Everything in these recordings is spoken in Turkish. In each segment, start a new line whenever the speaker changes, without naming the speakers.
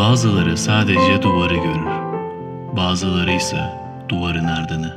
Bazıları sadece duvarı görür. Bazıları ise duvarın ardını.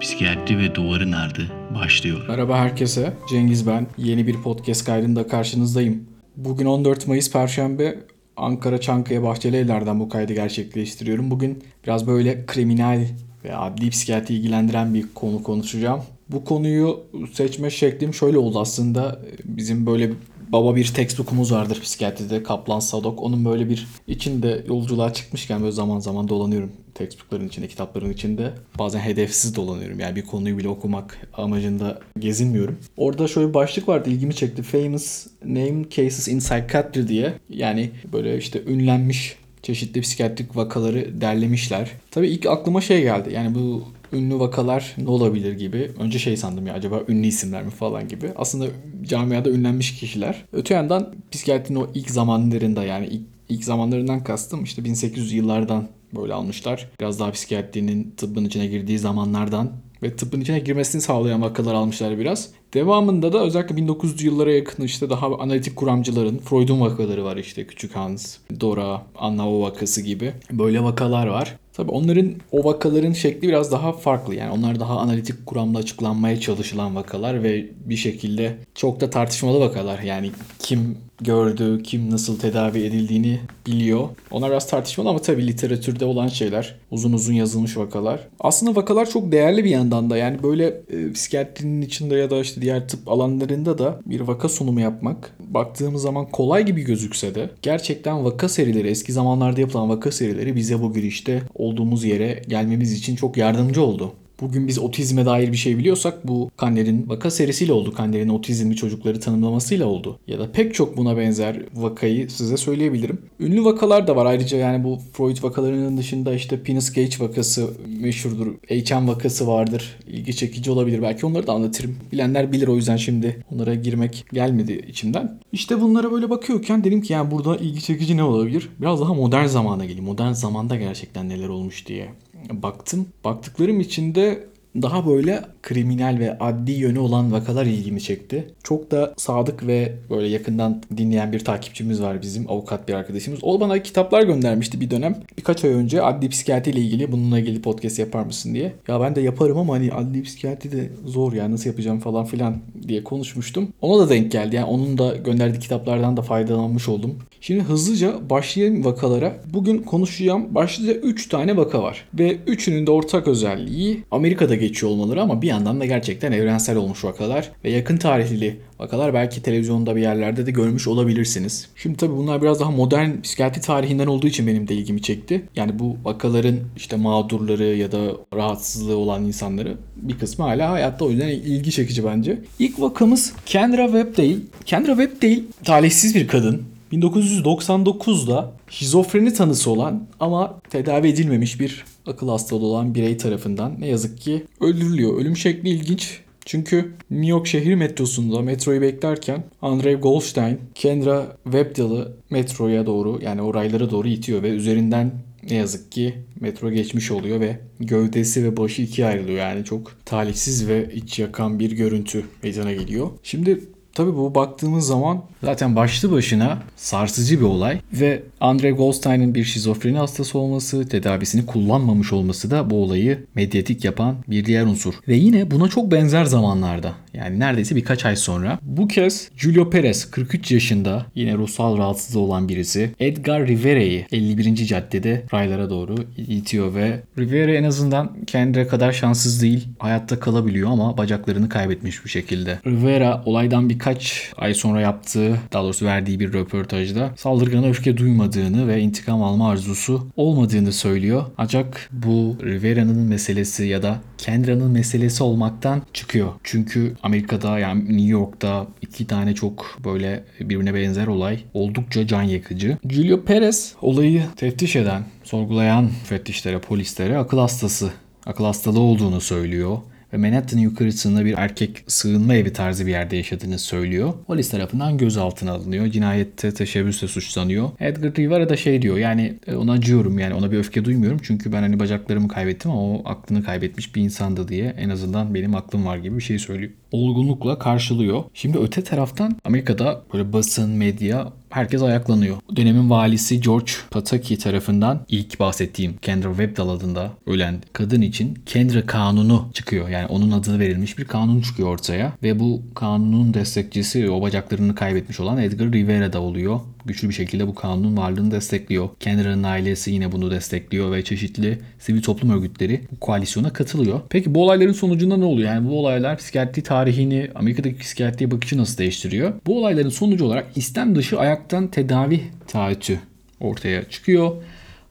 Psikiyatri ve duvarın ardı başlıyor.
Merhaba herkese. Cengiz ben. Yeni bir podcast kaydında karşınızdayım. Bugün 14 Mayıs Perşembe. Ankara Çankaya Bahçeli Evler'den bu kaydı gerçekleştiriyorum. Bugün biraz böyle kriminal ve adli psikiyatri ilgilendiren bir konu konuşacağım. Bu konuyu seçme şeklim şöyle oldu aslında. Bizim böyle baba bir textbook'umuz vardır psikiyatride Kaplan Sadok. Onun böyle bir içinde yolculuğa çıkmışken böyle zaman zaman dolanıyorum textbook'ların içinde, kitapların içinde. Bazen hedefsiz dolanıyorum. Yani bir konuyu bile okumak amacında gezinmiyorum. Orada şöyle bir başlık vardı ilgimi çekti. Famous Name Cases in Psychiatry diye. Yani böyle işte ünlenmiş çeşitli psikiyatrik vakaları derlemişler. Tabii ilk aklıma şey geldi. Yani bu ünlü vakalar ne olabilir gibi. Önce şey sandım ya acaba ünlü isimler mi falan gibi. Aslında camiada ünlenmiş kişiler. Öte yandan psikiyatrinin o ilk zamanlarında yani ilk, ilk zamanlarından kastım işte 1800 yıllardan böyle almışlar. Biraz daha psikiyatrinin tıbbın içine girdiği zamanlardan ve tıbbın içine girmesini sağlayan vakalar almışlar biraz. Devamında da özellikle 1900 yıllara yakın işte daha analitik kuramcıların Freud'un vakaları var işte Küçük Hans, Dora, Anna o vakası gibi böyle vakalar var. Tabi onların o vakaların şekli biraz daha farklı. Yani onlar daha analitik kuramla açıklanmaya çalışılan vakalar ve bir şekilde çok da tartışmalı vakalar. Yani kim gördü, kim nasıl tedavi edildiğini biliyor. Onlar biraz tartışmalı ama tabii literatürde olan şeyler. Uzun uzun yazılmış vakalar. Aslında vakalar çok değerli bir yandan da. Yani böyle e, psikiyatrinin içinde ya da işte diğer tıp alanlarında da bir vaka sunumu yapmak baktığımız zaman kolay gibi gözükse de gerçekten vaka serileri, eski zamanlarda yapılan vaka serileri bize bu girişte olduğumuz yere gelmemiz için çok yardımcı oldu. Bugün biz otizme dair bir şey biliyorsak bu Kanner'in vaka serisiyle oldu. Kanner'in otizmli çocukları tanımlamasıyla oldu. Ya da pek çok buna benzer vakayı size söyleyebilirim. Ünlü vakalar da var ayrıca yani bu Freud vakalarının dışında işte Penis Gage vakası meşhurdur. HM vakası vardır. İlgi çekici olabilir. Belki onları da anlatırım. Bilenler bilir o yüzden şimdi onlara girmek gelmedi içimden. İşte bunlara böyle bakıyorken dedim ki yani burada ilgi çekici ne olabilir? Biraz daha modern zamana geleyim. Modern zamanda gerçekten neler olmuş diye baktım. Baktıklarım içinde daha böyle kriminal ve adli yönü olan vakalar ilgimi çekti. Çok da sadık ve böyle yakından dinleyen bir takipçimiz var bizim avukat bir arkadaşımız. O bana kitaplar göndermişti bir dönem. Birkaç ay önce adli psikiyatri ile ilgili bununla ilgili podcast yapar mısın diye. Ya ben de yaparım ama hani adli psikiyatri de zor ya nasıl yapacağım falan filan diye konuşmuştum. Ona da denk geldi. Yani onun da gönderdiği kitaplardan da faydalanmış oldum. Şimdi hızlıca başlayalım vakalara. Bugün konuşacağım başlıca 3 tane vaka var. Ve üçünün de ortak özelliği Amerika'da geçiyor olmaları ama bir yandan da gerçekten evrensel olmuş vakalar ve yakın tarihli vakalar belki televizyonda bir yerlerde de görmüş olabilirsiniz. Şimdi tabii bunlar biraz daha modern psikiyatri tarihinden olduğu için benim de ilgimi çekti. Yani bu vakaların işte mağdurları ya da rahatsızlığı olan insanları bir kısmı hala hayatta o yüzden ilgi çekici bence. İlk vakamız Kendra Webdale. Kendra Webdale talihsiz bir kadın. 1999'da şizofreni tanısı olan ama tedavi edilmemiş bir akıl hastalığı olan birey tarafından ne yazık ki öldürülüyor. Ölüm şekli ilginç. Çünkü New York şehir metrosunda metroyu beklerken Andrei Goldstein Kendra Webdale'ı metroya doğru yani o raylara doğru itiyor ve üzerinden ne yazık ki metro geçmiş oluyor ve gövdesi ve başı ikiye ayrılıyor. Yani çok talihsiz ve iç yakan bir görüntü meydana geliyor. Şimdi Tabii bu baktığımız zaman zaten başlı başına sarsıcı bir olay ve Andre Goldstein'in bir şizofreni hastası olması, tedavisini kullanmamış olması da bu olayı medyatik yapan bir diğer unsur. Ve yine buna çok benzer zamanlarda yani neredeyse birkaç ay sonra bu kez Julio Perez 43 yaşında yine ruhsal rahatsızlığı olan birisi Edgar Rivera'yı 51. caddede raylara doğru itiyor ve Rivera en azından kendine kadar şanssız değil. Hayatta kalabiliyor ama bacaklarını kaybetmiş bir şekilde. Rivera olaydan birkaç ay sonra yaptığı daha doğrusu verdiği bir röportajda saldırgana öfke duymadığını ve intikam alma arzusu olmadığını söylüyor. Ancak bu Rivera'nın meselesi ya da Kendra'nın meselesi olmaktan çıkıyor. Çünkü Amerika'da yani New York'ta iki tane çok böyle birbirine benzer olay oldukça can yakıcı. Julio Perez olayı teftiş eden, sorgulayan müfettişlere, polislere akıl hastası, akıl hastalığı olduğunu söylüyor ve Manhattan yukarısında bir erkek sığınma evi tarzı bir yerde yaşadığını söylüyor. Polis tarafından gözaltına alınıyor. Cinayette teşebbüsle suçlanıyor. Edgar Rivera da şey diyor yani e, ona acıyorum yani ona bir öfke duymuyorum. Çünkü ben hani bacaklarımı kaybettim ama o aklını kaybetmiş bir insandı diye en azından benim aklım var gibi bir şey söylüyor. Olgunlukla karşılıyor. Şimdi öte taraftan Amerika'da böyle basın, medya herkes ayaklanıyor. Dönemin valisi George Pataki tarafından ilk bahsettiğim Kendra Webdal adında ölen kadın için Kendra Kanunu çıkıyor. Yani onun adını verilmiş bir kanun çıkıyor ortaya. Ve bu kanunun destekçisi o bacaklarını kaybetmiş olan Edgar Rivera da oluyor. Güçlü bir şekilde bu kanunun varlığını destekliyor. Kendra'nın ailesi yine bunu destekliyor ve çeşitli sivil toplum örgütleri bu koalisyona katılıyor. Peki bu olayların sonucunda ne oluyor? Yani bu olaylar psikiyatri tarihini, Amerika'daki psikiyatriye bakışı nasıl değiştiriyor? Bu olayların sonucu olarak istem dışı ayaktan tedavi taahhütü ortaya çıkıyor.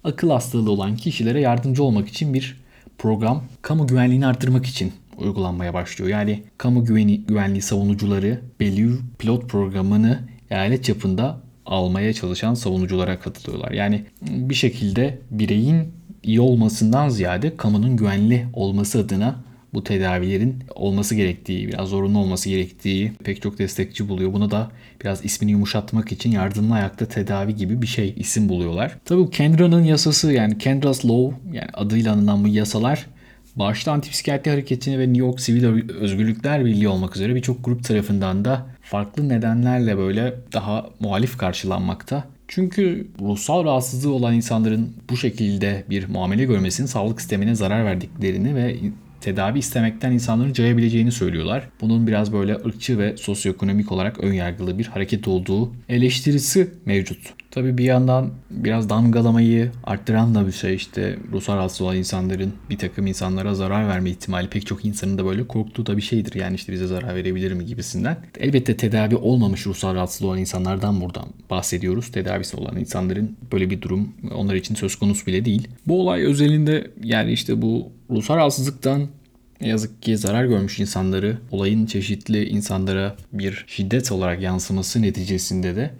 Akıl hastalığı olan kişilere yardımcı olmak için bir program kamu güvenliğini arttırmak için uygulanmaya başlıyor. Yani kamu güveni, güvenliği savunucuları belli pilot programını eyalet çapında almaya çalışan savunuculara katılıyorlar. Yani bir şekilde bireyin iyi olmasından ziyade kamunun güvenli olması adına bu tedavilerin olması gerektiği, biraz zorunlu olması gerektiği pek çok destekçi buluyor. Buna da biraz ismini yumuşatmak için yardımlı ayakta tedavi gibi bir şey isim buluyorlar. Tabii Kendra'nın yasası yani Kendra's Law yani adıyla anılan bu yasalar başta antipsikiyatri hareketini ve New York Sivil Özgürlükler Birliği olmak üzere birçok grup tarafından da farklı nedenlerle böyle daha muhalif karşılanmakta. Çünkü ruhsal rahatsızlığı olan insanların bu şekilde bir muamele görmesinin sağlık sistemine zarar verdiklerini ve tedavi istemekten insanların cayabileceğini söylüyorlar. Bunun biraz böyle ırkçı ve sosyoekonomik olarak önyargılı bir hareket olduğu eleştirisi mevcut. Tabi bir yandan biraz damgalamayı arttıran da bir şey işte ruhsal rahatsız olan insanların bir takım insanlara zarar verme ihtimali pek çok insanın da böyle korktuğu da bir şeydir. Yani işte bize zarar verebilir mi gibisinden. Elbette tedavi olmamış ruhsal rahatsız olan insanlardan buradan bahsediyoruz. Tedavisi olan insanların böyle bir durum onlar için söz konusu bile değil. Bu olay özelinde yani işte bu ruhsal rahatsızlıktan yazık ki zarar görmüş insanları olayın çeşitli insanlara bir şiddet olarak yansıması neticesinde de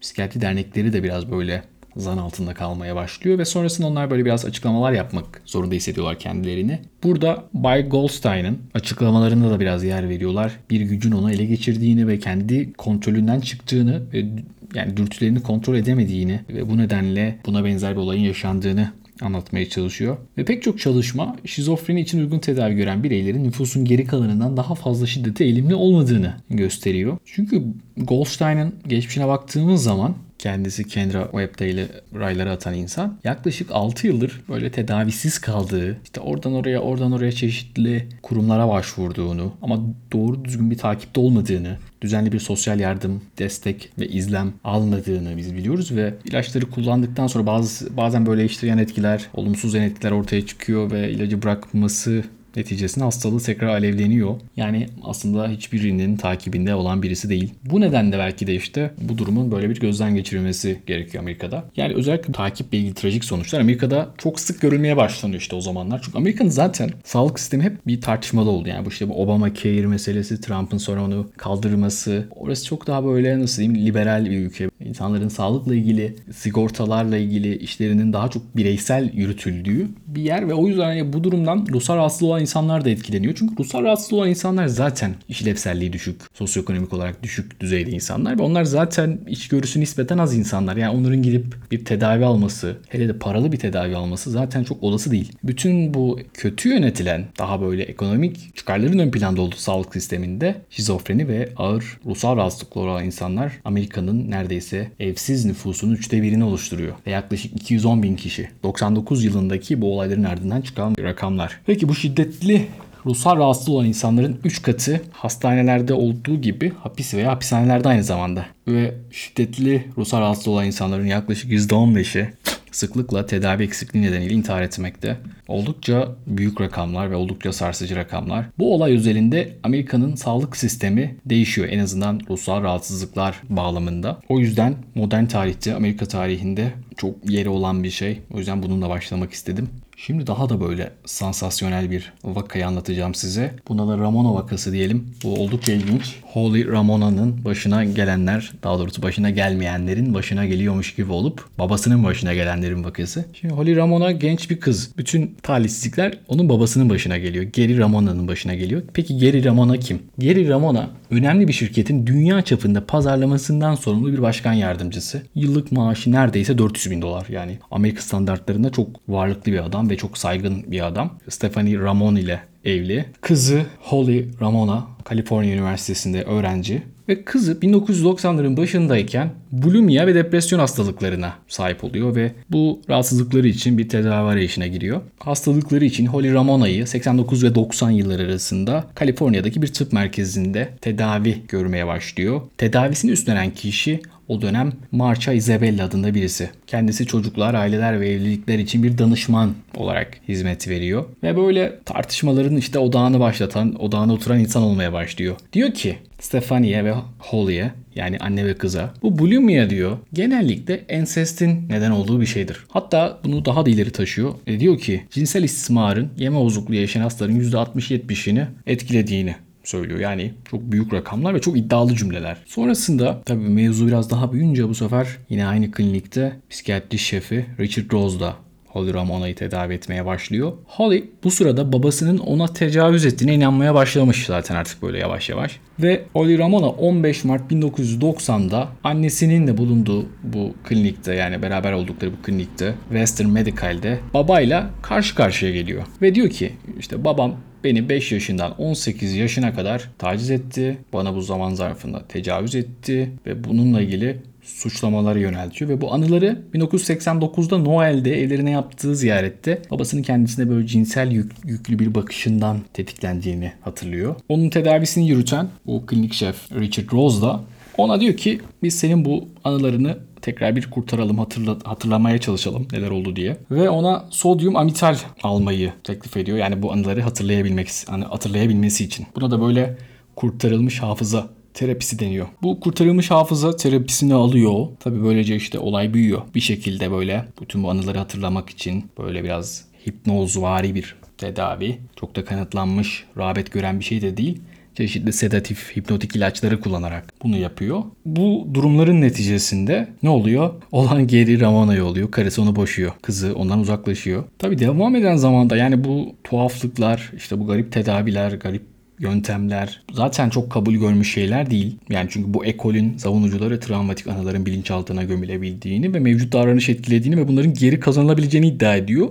psikiyatri dernekleri de biraz böyle zan altında kalmaya başlıyor ve sonrasında onlar böyle biraz açıklamalar yapmak zorunda hissediyorlar kendilerini. Burada Bay Goldstein'ın açıklamalarında da biraz yer veriyorlar. Bir gücün onu ele geçirdiğini ve kendi kontrolünden çıktığını ve yani dürtülerini kontrol edemediğini ve bu nedenle buna benzer bir olayın yaşandığını anlatmaya çalışıyor. Ve pek çok çalışma şizofreni için uygun tedavi gören bireylerin nüfusun geri kalanından daha fazla şiddete eğilimli olmadığını gösteriyor. Çünkü Goldstein'ın geçmişine baktığımız zaman kendisi Kendra Web'de ile rayları atan insan. Yaklaşık 6 yıldır böyle tedavisiz kaldığı, işte oradan oraya oradan oraya çeşitli kurumlara başvurduğunu ama doğru düzgün bir takipte olmadığını, düzenli bir sosyal yardım, destek ve izlem almadığını biz biliyoruz ve ilaçları kullandıktan sonra bazı bazen böyle işte yan etkiler, olumsuz yan etkiler ortaya çıkıyor ve ilacı bırakması Neticesinde hastalığı tekrar alevleniyor. Yani aslında hiçbirinin takibinde olan birisi değil. Bu nedenle belki de işte bu durumun böyle bir gözden geçirilmesi gerekiyor Amerika'da. Yani özellikle takiple ilgili trajik sonuçlar Amerika'da çok sık görülmeye başlanıyor işte o zamanlar. Çünkü Amerika'nın zaten sağlık sistemi hep bir tartışmalı oldu. Yani bu işte bu Obama Care meselesi, Trump'ın sonra onu kaldırması. Orası çok daha böyle nasıl diyeyim liberal bir ülke. İnsanların sağlıkla ilgili, sigortalarla ilgili işlerinin daha çok bireysel yürütüldüğü bir yer ve o yüzden yani bu durumdan ruhsal rahatsızlığı olan insanlar da etkileniyor. Çünkü ruhsal rahatsızlığı olan insanlar zaten işlevselliği düşük, sosyoekonomik olarak düşük düzeyde insanlar ve onlar zaten içgörüsü nispeten az insanlar. Yani onların gidip bir tedavi alması, hele de paralı bir tedavi alması zaten çok olası değil. Bütün bu kötü yönetilen, daha böyle ekonomik çıkarların ön planda olduğu sağlık sisteminde şizofreni ve ağır ruhsal rahatsızlıkları olan insanlar Amerika'nın neredeyse evsiz nüfusunun üçte birini oluşturuyor. Ve yaklaşık 210 bin kişi. 99 yılındaki bu olayların ardından çıkan rakamlar. Peki bu şiddetli ruhsal rahatsız olan insanların 3 katı hastanelerde olduğu gibi hapis veya hapishanelerde aynı zamanda. Ve şiddetli ruhsal rahatsız olan insanların yaklaşık %15'i sıklıkla tedavi eksikliği nedeniyle intihar etmekte. Oldukça büyük rakamlar ve oldukça sarsıcı rakamlar. Bu olay özelinde Amerika'nın sağlık sistemi değişiyor en azından ruhsal rahatsızlıklar bağlamında. O yüzden modern tarihte Amerika tarihinde çok yeri olan bir şey. O yüzden bununla başlamak istedim. Şimdi daha da böyle sansasyonel bir vakayı anlatacağım size. Buna da Ramona vakası diyelim. Bu oldukça ilginç. Holy Ramona'nın başına gelenler, daha doğrusu başına gelmeyenlerin başına geliyormuş gibi olup babasının başına gelenlerin vakası. Şimdi Holy Ramona genç bir kız. Bütün talihsizlikler onun babasının başına geliyor. Geri Ramona'nın başına geliyor. Peki Geri Ramona kim? Geri Ramona önemli bir şirketin dünya çapında pazarlamasından sorumlu bir başkan yardımcısı. Yıllık maaşı neredeyse 400 bin dolar. Yani Amerika standartlarında çok varlıklı bir adam ve çok saygın bir adam. Stephanie Ramon ile evli. Kızı Holly Ramona Kaliforniya Üniversitesi'nde öğrenci ve kızı 1990'ların başındayken bulimia ve depresyon hastalıklarına sahip oluyor ve bu rahatsızlıkları için bir tedavi arayışına giriyor. Hastalıkları için Holly Ramona'yı 89 ve 90 yılları arasında Kaliforniya'daki bir tıp merkezinde tedavi görmeye başlıyor. Tedavisini üstlenen kişi o dönem Marcia Isabella adında birisi. Kendisi çocuklar, aileler ve evlilikler için bir danışman olarak hizmet veriyor. Ve böyle tartışmaların işte odağını başlatan, odağına oturan insan olmaya başlıyor. Diyor ki Stefani'ye ve Holly'e yani anne ve kıza bu bulimia diyor genellikle ensestin neden olduğu bir şeydir. Hatta bunu daha da ileri taşıyor. E diyor ki cinsel istismarın yeme bozukluğu yaşayan hastaların %60-70'ini etkilediğini söylüyor. Yani çok büyük rakamlar ve çok iddialı cümleler. Sonrasında tabii mevzu biraz daha büyüyünce bu sefer yine aynı klinikte psikiyatri şefi Richard Rose da Holly Ramona'yı tedavi etmeye başlıyor. Holly bu sırada babasının ona tecavüz ettiğine inanmaya başlamış zaten artık böyle yavaş yavaş. Ve Holly Ramona 15 Mart 1990'da annesinin de bulunduğu bu klinikte yani beraber oldukları bu klinikte Western Medical'de babayla karşı karşıya geliyor. Ve diyor ki işte babam Beni 5 yaşından 18 yaşına kadar taciz etti. Bana bu zaman zarfında tecavüz etti ve bununla ilgili suçlamaları yöneltiyor ve bu anıları 1989'da Noel'de evlerine yaptığı ziyarette babasının kendisine böyle cinsel yük, yüklü bir bakışından tetiklendiğini hatırlıyor. Onun tedavisini yürüten bu klinik şef Richard Rose da ona diyor ki biz senin bu anılarını tekrar bir kurtaralım, hatırla, hatırlamaya çalışalım neler oldu diye. Ve ona sodyum amital almayı teklif ediyor. Yani bu anıları hatırlayabilmek, hani hatırlayabilmesi için. Buna da böyle kurtarılmış hafıza terapisi deniyor. Bu kurtarılmış hafıza terapisini alıyor. Tabi böylece işte olay büyüyor. Bir şekilde böyle bütün bu anıları hatırlamak için böyle biraz hipnozvari bir tedavi. Çok da kanıtlanmış, rağbet gören bir şey de değil çeşitli sedatif, hipnotik ilaçları kullanarak bunu yapıyor. Bu durumların neticesinde ne oluyor? Olan geri Ramona'ya oluyor. Karısı onu boşuyor. Kızı ondan uzaklaşıyor. Tabi devam eden zamanda yani bu tuhaflıklar, işte bu garip tedaviler, garip yöntemler zaten çok kabul görmüş şeyler değil. Yani çünkü bu ekolün savunucuları travmatik anıların bilinçaltına gömülebildiğini ve mevcut davranış etkilediğini ve bunların geri kazanılabileceğini iddia ediyor.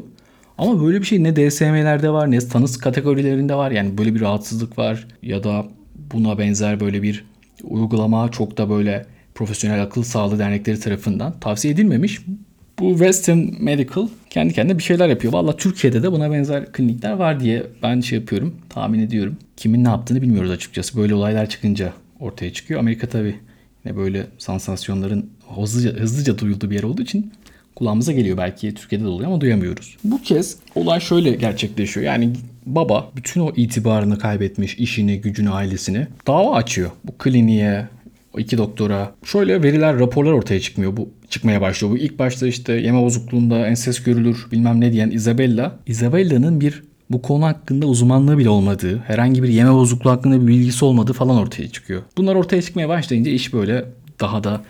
Ama böyle bir şey ne DSM'lerde var ne tanıs kategorilerinde var. Yani böyle bir rahatsızlık var ya da buna benzer böyle bir uygulama çok da böyle profesyonel akıl sağlığı dernekleri tarafından tavsiye edilmemiş. Bu Western Medical kendi kendine bir şeyler yapıyor. Valla Türkiye'de de buna benzer klinikler var diye ben şey yapıyorum, tahmin ediyorum. Kimin ne yaptığını bilmiyoruz açıkçası. Böyle olaylar çıkınca ortaya çıkıyor. Amerika tabii yine böyle sansasyonların hızlıca, hızlıca duyulduğu bir yer olduğu için kulağımıza geliyor. Belki Türkiye'de de oluyor ama duyamıyoruz. Bu kez olay şöyle gerçekleşiyor. Yani baba bütün o itibarını kaybetmiş, işini, gücünü, ailesini dava açıyor. Bu kliniğe, iki doktora. Şöyle veriler, raporlar ortaya çıkmıyor. Bu çıkmaya başlıyor. Bu ilk başta işte yeme bozukluğunda enses görülür bilmem ne diyen Isabella. Isabella'nın bir bu konu hakkında uzmanlığı bile olmadığı, herhangi bir yeme bozukluğu hakkında bir bilgisi olmadığı falan ortaya çıkıyor. Bunlar ortaya çıkmaya başlayınca iş böyle daha da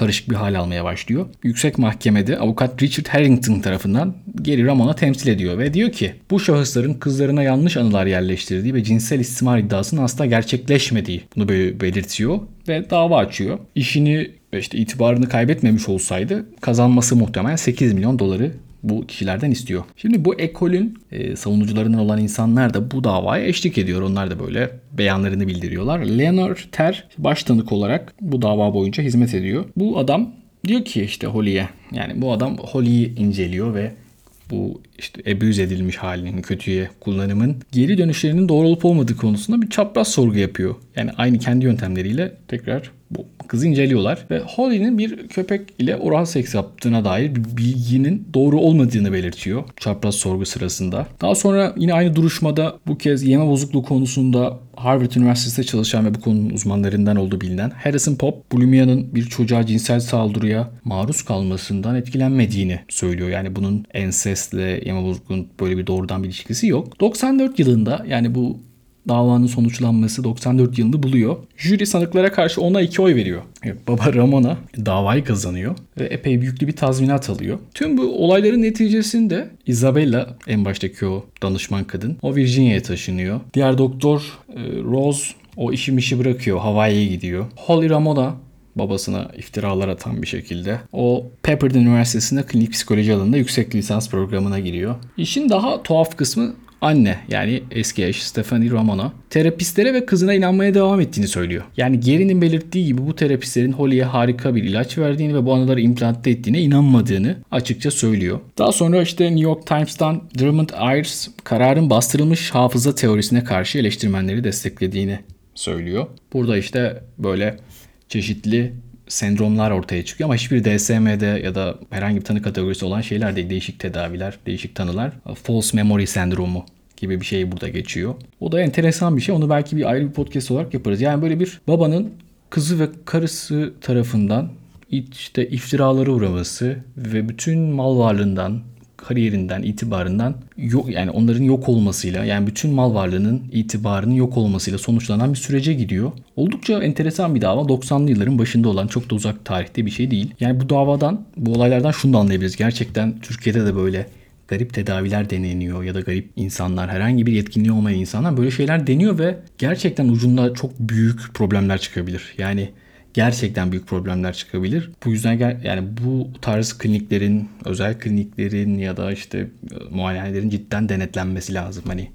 karışık bir hal almaya başlıyor. Yüksek Mahkemede avukat Richard Harrington tarafından Gary Ramon'a temsil ediyor ve diyor ki bu şahısların kızlarına yanlış anılar yerleştirdiği ve cinsel istismar iddiasının asla gerçekleşmediği bunu belirtiyor ve dava açıyor. İşini işte itibarını kaybetmemiş olsaydı kazanması muhtemelen 8 milyon doları bu kişilerden istiyor. Şimdi bu ekolün e, savunucularından olan insanlar da bu davaya eşlik ediyor. Onlar da böyle beyanlarını bildiriyorlar. Leonard Ter baş olarak bu dava boyunca hizmet ediyor. Bu adam diyor ki işte Holly'e yani bu adam Holly'yi inceliyor ve bu işte abuse edilmiş halinin, kötüye kullanımın geri dönüşlerinin doğru olup olmadığı konusunda bir çapraz sorgu yapıyor. Yani aynı kendi yöntemleriyle tekrar kızı inceliyorlar ve Holly'nin bir köpek ile oral seks yaptığına dair bir bilginin doğru olmadığını belirtiyor çapraz sorgu sırasında. Daha sonra yine aynı duruşmada bu kez yeme bozukluğu konusunda Harvard Üniversitesi'nde çalışan ve bu konunun uzmanlarından olduğu bilinen Harrison Pop, bulimia'nın bir çocuğa cinsel saldırıya maruz kalmasından etkilenmediğini söylüyor. Yani bunun ensestle yeme bozukluğunun böyle bir doğrudan bir ilişkisi yok. 94 yılında yani bu davanın sonuçlanması 94 yılını buluyor. Jüri sanıklara karşı ona iki oy veriyor. Evet, baba Ramona davayı kazanıyor ve epey büyüklü bir tazminat alıyor. Tüm bu olayların neticesinde Isabella en baştaki o danışman kadın o Virginia'ya taşınıyor. Diğer doktor e, Rose o işi mişi bırakıyor. Hawaii'ye gidiyor. Holly Ramona babasına iftiralar atan bir şekilde. O Pepperdine Üniversitesi'nde klinik psikoloji alanında yüksek lisans programına giriyor. İşin daha tuhaf kısmı anne yani eski eş Stephanie Ramona terapistlere ve kızına inanmaya devam ettiğini söylüyor. Yani Gary'nin belirttiği gibi bu terapistlerin Holly'e harika bir ilaç verdiğini ve bu anıları implantte ettiğine inanmadığını açıkça söylüyor. Daha sonra işte New York Times'tan Drummond Ayers kararın bastırılmış hafıza teorisine karşı eleştirmenleri desteklediğini söylüyor. Burada işte böyle çeşitli sendromlar ortaya çıkıyor ama hiçbir DSM'de ya da herhangi bir tanı kategorisi olan şeyler değil. Değişik tedaviler, değişik tanılar. False memory sendromu gibi bir şey burada geçiyor. O da enteresan bir şey. Onu belki bir ayrı bir podcast olarak yaparız. Yani böyle bir babanın kızı ve karısı tarafından işte iftiraları uğraması ve bütün mal varlığından kariyerinden, itibarından yok yani onların yok olmasıyla yani bütün mal varlığının itibarının yok olmasıyla sonuçlanan bir sürece gidiyor. Oldukça enteresan bir dava. 90'lı yılların başında olan çok da uzak tarihte bir şey değil. Yani bu davadan, bu olaylardan şunu da anlayabiliriz. Gerçekten Türkiye'de de böyle garip tedaviler deneniyor ya da garip insanlar, herhangi bir yetkinliği olmayan insanlar böyle şeyler deniyor ve gerçekten ucunda çok büyük problemler çıkabilir. Yani gerçekten büyük problemler çıkabilir. Bu yüzden yani bu tarz kliniklerin, özel kliniklerin ya da işte e, muayenehanelerin cidden denetlenmesi lazım. Hani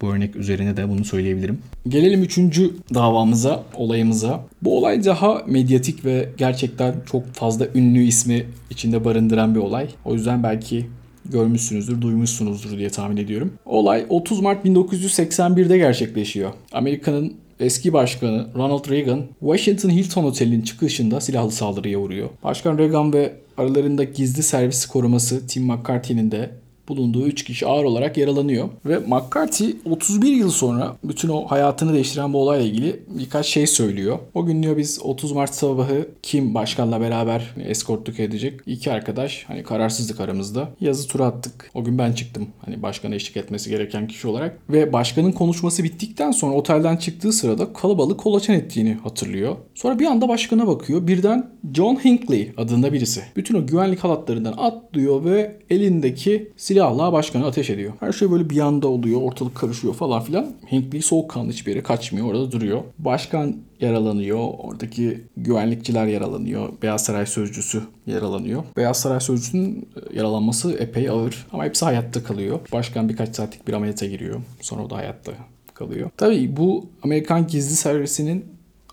bu örnek üzerine de bunu söyleyebilirim. Gelelim üçüncü davamıza, olayımıza. Bu olay daha medyatik ve gerçekten çok fazla ünlü ismi içinde barındıran bir olay. O yüzden belki görmüşsünüzdür, duymuşsunuzdur diye tahmin ediyorum. Olay 30 Mart 1981'de gerçekleşiyor. Amerika'nın eski başkanı Ronald Reagan Washington Hilton Oteli'nin çıkışında silahlı saldırıya uğruyor. Başkan Reagan ve aralarında gizli servis koruması Tim McCarthy'nin de bulunduğu 3 kişi ağır olarak yaralanıyor. Ve McCarthy 31 yıl sonra bütün o hayatını değiştiren bu olayla ilgili birkaç şey söylüyor. O gün diyor biz 30 Mart sabahı kim başkanla beraber eskortluk edecek? İki arkadaş hani kararsızlık aramızda. Yazı tura attık. O gün ben çıktım. Hani başkana eşlik etmesi gereken kişi olarak. Ve başkanın konuşması bittikten sonra otelden çıktığı sırada kalabalık kolaçan ettiğini hatırlıyor. Sonra bir anda başkana bakıyor. Birden John Hinckley adında birisi. Bütün o güvenlik halatlarından atlıyor ve elindeki silahla başkanı ateş ediyor. Her şey böyle bir anda oluyor, ortalık karışıyor falan filan. Hinckley soğukkanlı hiçbir yere kaçmıyor, orada duruyor. Başkan yaralanıyor, oradaki güvenlikçiler yaralanıyor, Beyaz Saray Sözcüsü yaralanıyor. Beyaz Saray Sözcüsü'nün e, yaralanması epey ağır ama hepsi hayatta kalıyor. Başkan birkaç saatlik bir ameliyata giriyor, sonra o da hayatta kalıyor. Tabii bu Amerikan gizli servisinin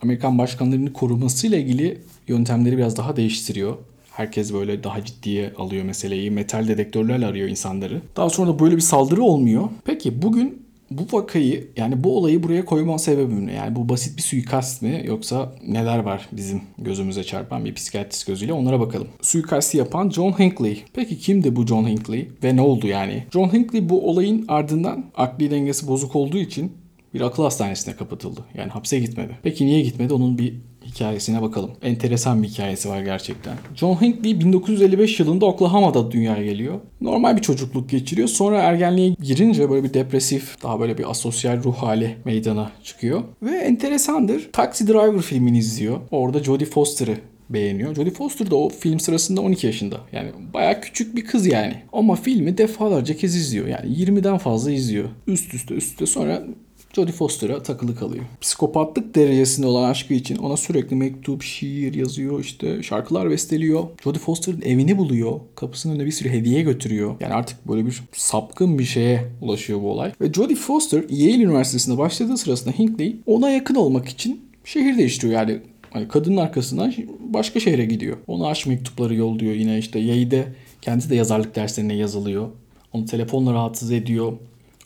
Amerikan başkanlarını korumasıyla ilgili yöntemleri biraz daha değiştiriyor. Herkes böyle daha ciddiye alıyor meseleyi. Metal dedektörlerle arıyor insanları. Daha sonra da böyle bir saldırı olmuyor. Peki bugün bu vakayı yani bu olayı buraya koyma sebebim ne? Yani bu basit bir suikast mi yoksa neler var bizim gözümüze çarpan bir psikiyatrist gözüyle onlara bakalım. Suikasti yapan John Hinckley. Peki kimdi bu John Hinckley ve ne oldu yani? John Hinckley bu olayın ardından akli dengesi bozuk olduğu için bir akıl hastanesine kapatıldı. Yani hapse gitmedi. Peki niye gitmedi? Onun bir hikayesine bakalım. Enteresan bir hikayesi var gerçekten. John Hinckley 1955 yılında Oklahoma'da dünyaya geliyor. Normal bir çocukluk geçiriyor. Sonra ergenliğe girince böyle bir depresif, daha böyle bir asosyal ruh hali meydana çıkıyor. Ve enteresandır. Taxi Driver filmini izliyor. Orada Jodie Foster'ı beğeniyor. Jodie Foster da o film sırasında 12 yaşında. Yani baya küçük bir kız yani. Ama filmi defalarca kez izliyor. Yani 20'den fazla izliyor. Üst üste üst üste sonra Jodie Foster'a takılı kalıyor. Psikopatlık derecesinde olan aşkı için ona sürekli mektup, şiir yazıyor, işte şarkılar besteliyor. Jodie Foster'ın evini buluyor. Kapısının önüne bir sürü hediye götürüyor. Yani artık böyle bir sapkın bir şeye ulaşıyor bu olay. Ve Jodie Foster Yale Üniversitesi'nde başladığı sırasında Hinckley ona yakın olmak için şehir değiştiriyor. Yani Hani kadının arkasından başka şehre gidiyor. Ona aşk mektupları yolluyor yine işte Yale'de kendisi de yazarlık derslerine yazılıyor. Onu telefonla rahatsız ediyor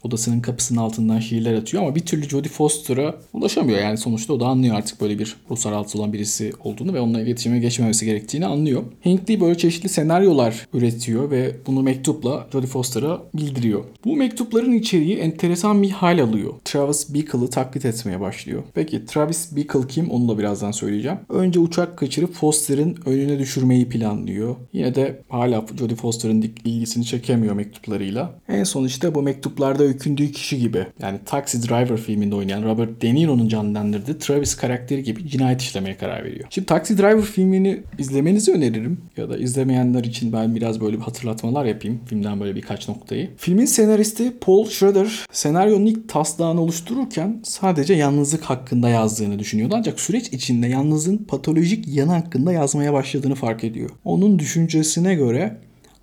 odasının kapısının altından şiirler atıyor ama bir türlü Jodie Foster'a ulaşamıyor. Yani sonuçta o da anlıyor artık böyle bir ruhsal rahatsız olan birisi olduğunu ve onunla iletişime geçmemesi gerektiğini anlıyor. Hinckley böyle çeşitli senaryolar üretiyor ve bunu mektupla Jodie Foster'a bildiriyor. Bu mektupların içeriği enteresan bir hal alıyor. Travis Bickle'ı taklit etmeye başlıyor. Peki Travis Bickle kim onu da birazdan söyleyeceğim. Önce uçak kaçırıp Foster'ın önüne düşürmeyi planlıyor. Yine de hala Jodie Foster'ın ilgisini çekemiyor mektuplarıyla. En son işte bu mektuplarda öykündüğü kişi gibi. Yani Taxi Driver filminde oynayan Robert De Niro'nun canlandırdığı Travis karakteri gibi cinayet işlemeye karar veriyor. Şimdi Taxi Driver filmini izlemenizi öneririm. Ya da izlemeyenler için ben biraz böyle bir hatırlatmalar yapayım. Filmden böyle birkaç noktayı. Filmin senaristi Paul Schrader senaryonun ilk taslağını oluştururken sadece yalnızlık hakkında yazdığını düşünüyordu. Ancak süreç içinde yalnızlığın patolojik yanı hakkında yazmaya başladığını fark ediyor. Onun düşüncesine göre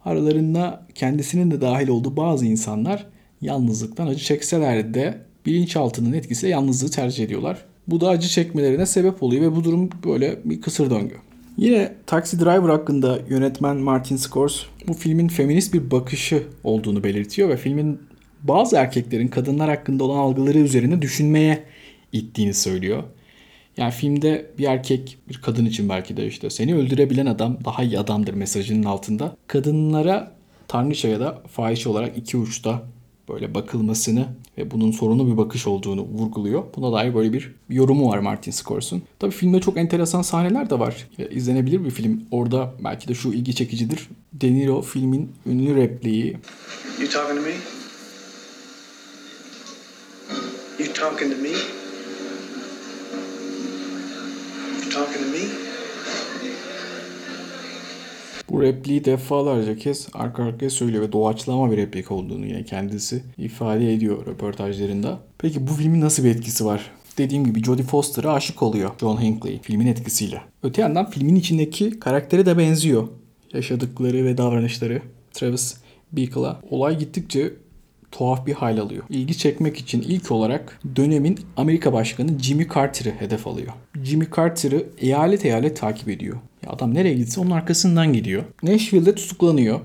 aralarında kendisinin de dahil olduğu bazı insanlar yalnızlıktan acı çekseler de bilinçaltının etkisiyle yalnızlığı tercih ediyorlar. Bu da acı çekmelerine sebep oluyor ve bu durum böyle bir kısır döngü. Yine Taxi Driver hakkında yönetmen Martin Scorsese bu filmin feminist bir bakışı olduğunu belirtiyor ve filmin bazı erkeklerin kadınlar hakkında olan algıları üzerine düşünmeye ittiğini söylüyor. Yani filmde bir erkek bir kadın için belki de işte seni öldürebilen adam daha iyi adamdır mesajının altında. Kadınlara tanrıça ya da fahiş olarak iki uçta böyle bakılmasını ve bunun sorunlu bir bakış olduğunu vurguluyor. Buna dair böyle bir yorumu var Martin Scorsese'un. Tabii filmde çok enteresan sahneler de var. İzlenebilir bir film. Orada belki de şu ilgi çekicidir. De Niro filmin ünlü repliği
You talking to me? You talking to me? You talking to me?
Bu repliği defalarca kez arka arkaya söylüyor ve doğaçlama bir replik olduğunu yine kendisi ifade ediyor röportajlarında. Peki bu filmin nasıl bir etkisi var? Dediğim gibi Jodie Foster'a aşık oluyor John Hinckley filmin etkisiyle. Öte yandan filmin içindeki karakteri de benziyor. Yaşadıkları ve davranışları Travis Bickle'a. Olay gittikçe tuhaf bir hal alıyor. İlgi çekmek için ilk olarak dönemin Amerika Başkanı Jimmy Carter'ı hedef alıyor. Jimmy Carter'ı eyalet eyalet takip ediyor. Ya adam nereye gitse onun arkasından gidiyor. Nashville'de tutuklanıyor.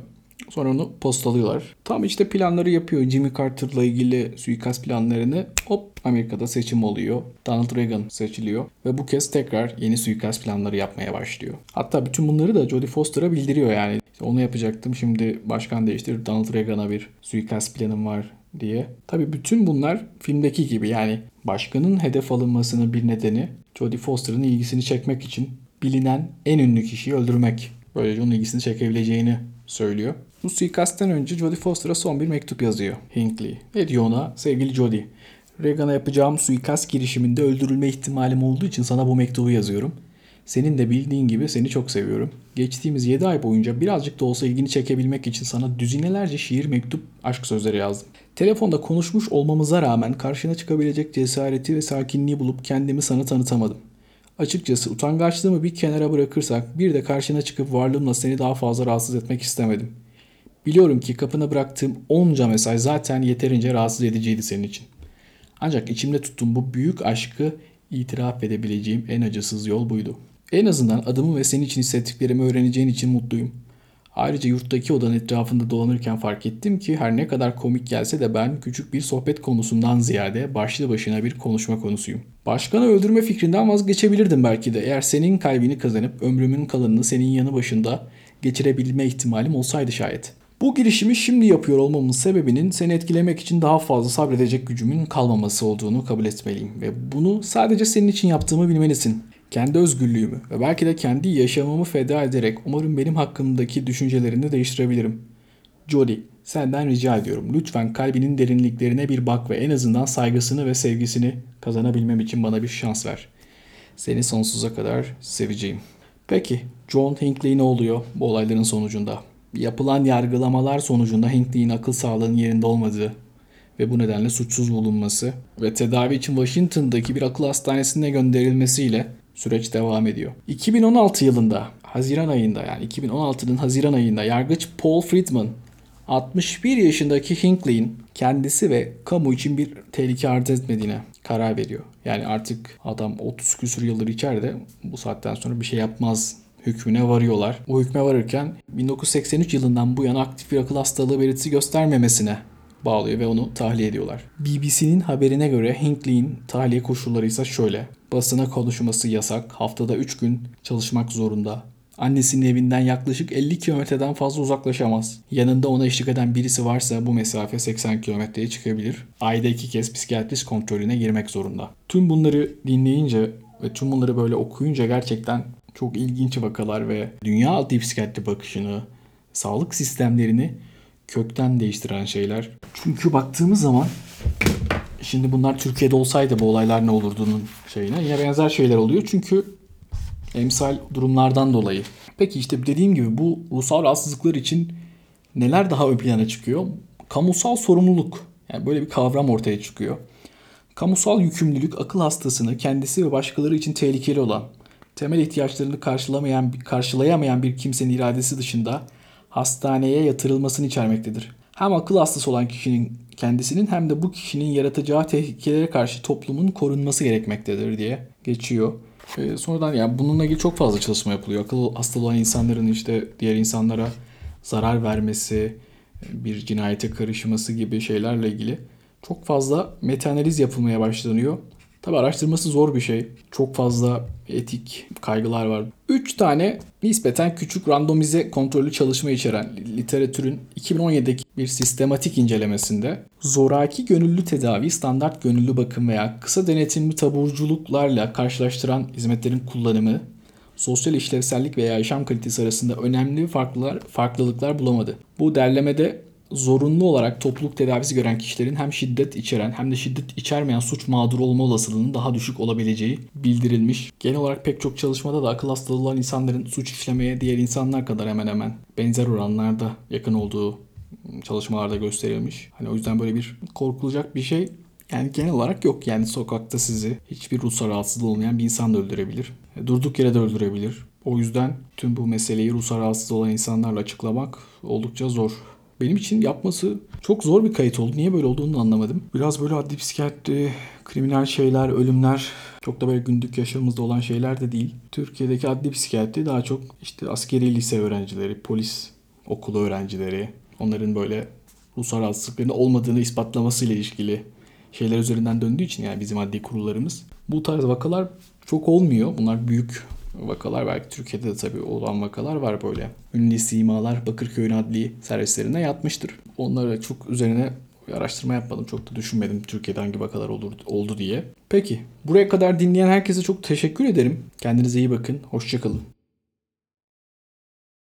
Sonra onu postalıyorlar. Tam işte planları yapıyor. Jimmy Carter'la ilgili suikast planlarını. Hop Amerika'da seçim oluyor. Donald Reagan seçiliyor. Ve bu kez tekrar yeni suikast planları yapmaya başlıyor. Hatta bütün bunları da Jodie Foster'a bildiriyor yani. İşte onu yapacaktım şimdi başkan değiştir Donald Reagan'a bir suikast planım var diye. Tabii bütün bunlar filmdeki gibi yani başkanın hedef alınmasının bir nedeni Jodie Foster'ın ilgisini çekmek için bilinen en ünlü kişiyi öldürmek. Böylece onun ilgisini çekebileceğini söylüyor. Bu suikastten önce Jodie Foster'a son bir mektup yazıyor Hinckley. Ne diyor ona? Sevgili Jodie, Reagan'a yapacağım suikast girişiminde öldürülme ihtimalim olduğu için sana bu mektubu yazıyorum. Senin de bildiğin gibi seni çok seviyorum. Geçtiğimiz 7 ay boyunca birazcık da olsa ilgini çekebilmek için sana düzinelerce şiir, mektup, aşk sözleri yazdım. Telefonda konuşmuş olmamıza rağmen karşına çıkabilecek cesareti ve sakinliği bulup kendimi sana tanıtamadım. Açıkçası utangaçlığımı bir kenara bırakırsak bir de karşına çıkıp varlığımla seni daha fazla rahatsız etmek istemedim. Biliyorum ki kapına bıraktığım onca mesaj zaten yeterince rahatsız ediciydi senin için. Ancak içimde tuttuğum bu büyük aşkı itiraf edebileceğim en acısız yol buydu. En azından adımı ve senin için hissettiklerimi öğreneceğin için mutluyum. Ayrıca yurttaki odanın etrafında dolanırken fark ettim ki her ne kadar komik gelse de ben küçük bir sohbet konusundan ziyade başlı başına bir konuşma konusuyum. Başkanı öldürme fikrinden vazgeçebilirdim belki de eğer senin kalbini kazanıp ömrümün kalanını senin yanı başında geçirebilme ihtimalim olsaydı şayet. Bu girişimi şimdi yapıyor olmamın sebebinin seni etkilemek için daha fazla sabredecek gücümün kalmaması olduğunu kabul etmeliyim ve bunu sadece senin için yaptığımı bilmelisin. Kendi özgürlüğümü ve belki de kendi yaşamımı feda ederek umarım benim hakkımdaki düşüncelerini değiştirebilirim. Jody, senden rica ediyorum. Lütfen kalbinin derinliklerine bir bak ve en azından saygısını ve sevgisini kazanabilmem için bana bir şans ver. Seni sonsuza kadar seveceğim. Peki, John Hinckley ne oluyor bu olayların sonucunda? Yapılan yargılamalar sonucunda Hinckley'in akıl sağlığının yerinde olmadığı ve bu nedenle suçsuz bulunması ve tedavi için Washington'daki bir akıl hastanesine gönderilmesiyle süreç devam ediyor. 2016 yılında Haziran ayında yani 2016'nın Haziran ayında yargıç Paul Friedman 61 yaşındaki Hinckley'in kendisi ve kamu için bir tehlike arz etmediğine karar veriyor. Yani artık adam 30 küsur yıldır içeride bu saatten sonra bir şey yapmaz hükmüne varıyorlar. O hükme varırken 1983 yılından bu yana aktif bir akıl hastalığı belirtisi göstermemesine bağlıyor ve onu tahliye ediyorlar. BBC'nin haberine göre Hinckley'in tahliye koşulları ise şöyle. Basına konuşması yasak, haftada 3 gün çalışmak zorunda. Annesinin evinden yaklaşık 50 kilometreden fazla uzaklaşamaz. Yanında ona eşlik eden birisi varsa bu mesafe 80 kilometreye çıkabilir. Ayda iki kez psikiyatrist kontrolüne girmek zorunda. Tüm bunları dinleyince ve tüm bunları böyle okuyunca gerçekten çok ilginç vakalar ve dünya altı psikiyatri bakışını, sağlık sistemlerini kökten değiştiren şeyler. Çünkü baktığımız zaman şimdi bunlar Türkiye'de olsaydı bu olaylar ne olurdu'nun şeyine yine benzer şeyler oluyor. Çünkü emsal durumlardan dolayı. Peki işte dediğim gibi bu ruhsal rahatsızlıklar için neler daha ön plana çıkıyor? Kamusal sorumluluk. Yani böyle bir kavram ortaya çıkıyor. Kamusal yükümlülük akıl hastasını kendisi ve başkaları için tehlikeli olan, temel ihtiyaçlarını karşılamayan, karşılayamayan bir kimsenin iradesi dışında hastaneye yatırılmasını içermektedir. hem akıl hastası olan kişinin kendisinin hem de bu kişinin yaratacağı tehlikelere karşı toplumun korunması gerekmektedir diye geçiyor. Ee, sonradan yani bununla ilgili çok fazla çalışma yapılıyor. Akıl hastalığı olan insanların işte diğer insanlara zarar vermesi, bir cinayete karışması gibi şeylerle ilgili çok fazla metaanaliz yapılmaya başlanıyor. Tabi araştırması zor bir şey. Çok fazla etik kaygılar var. 3 tane nispeten küçük randomize kontrollü çalışma içeren literatürün 2017'deki bir sistematik incelemesinde zoraki gönüllü tedavi, standart gönüllü bakım veya kısa denetimli taburculuklarla karşılaştıran hizmetlerin kullanımı sosyal işlevsellik veya yaşam kalitesi arasında önemli farklılar, farklılıklar bulamadı. Bu derlemede zorunlu olarak topluluk tedavisi gören kişilerin hem şiddet içeren hem de şiddet içermeyen suç mağduru olma olasılığının daha düşük olabileceği bildirilmiş. Genel olarak pek çok çalışmada da akıl hastalığı olan insanların suç işlemeye diğer insanlar kadar hemen hemen benzer oranlarda yakın olduğu çalışmalarda gösterilmiş. Hani o yüzden böyle bir korkulacak bir şey yani genel olarak yok. Yani sokakta sizi hiçbir ruhsal rahatsızlığı olmayan bir insan da öldürebilir. Durduk yere de öldürebilir. O yüzden tüm bu meseleyi ruhsal rahatsız olan insanlarla açıklamak oldukça zor. Benim için yapması çok zor bir kayıt oldu. Niye böyle olduğunu anlamadım. Biraz böyle adli psikiyatri, kriminal şeyler, ölümler çok da böyle günlük yaşamımızda olan şeyler de değil. Türkiye'deki adli psikiyatri daha çok işte askeri lise öğrencileri, polis okulu öğrencileri, onların böyle ruhsal rahatsızlıklarının olmadığını ispatlamasıyla ilişkili şeyler üzerinden döndüğü için yani bizim adli kurullarımız. Bu tarz vakalar çok olmuyor. Bunlar büyük vakalar. Belki Türkiye'de de tabii olan vakalar var böyle. Ünlü simalar Bakırköy'ün adli servislerine yatmıştır. Onlara çok üzerine araştırma yapmadım. Çok da düşünmedim Türkiye'de hangi vakalar olur, oldu diye. Peki buraya kadar dinleyen herkese çok teşekkür ederim. Kendinize iyi bakın. Hoşçakalın.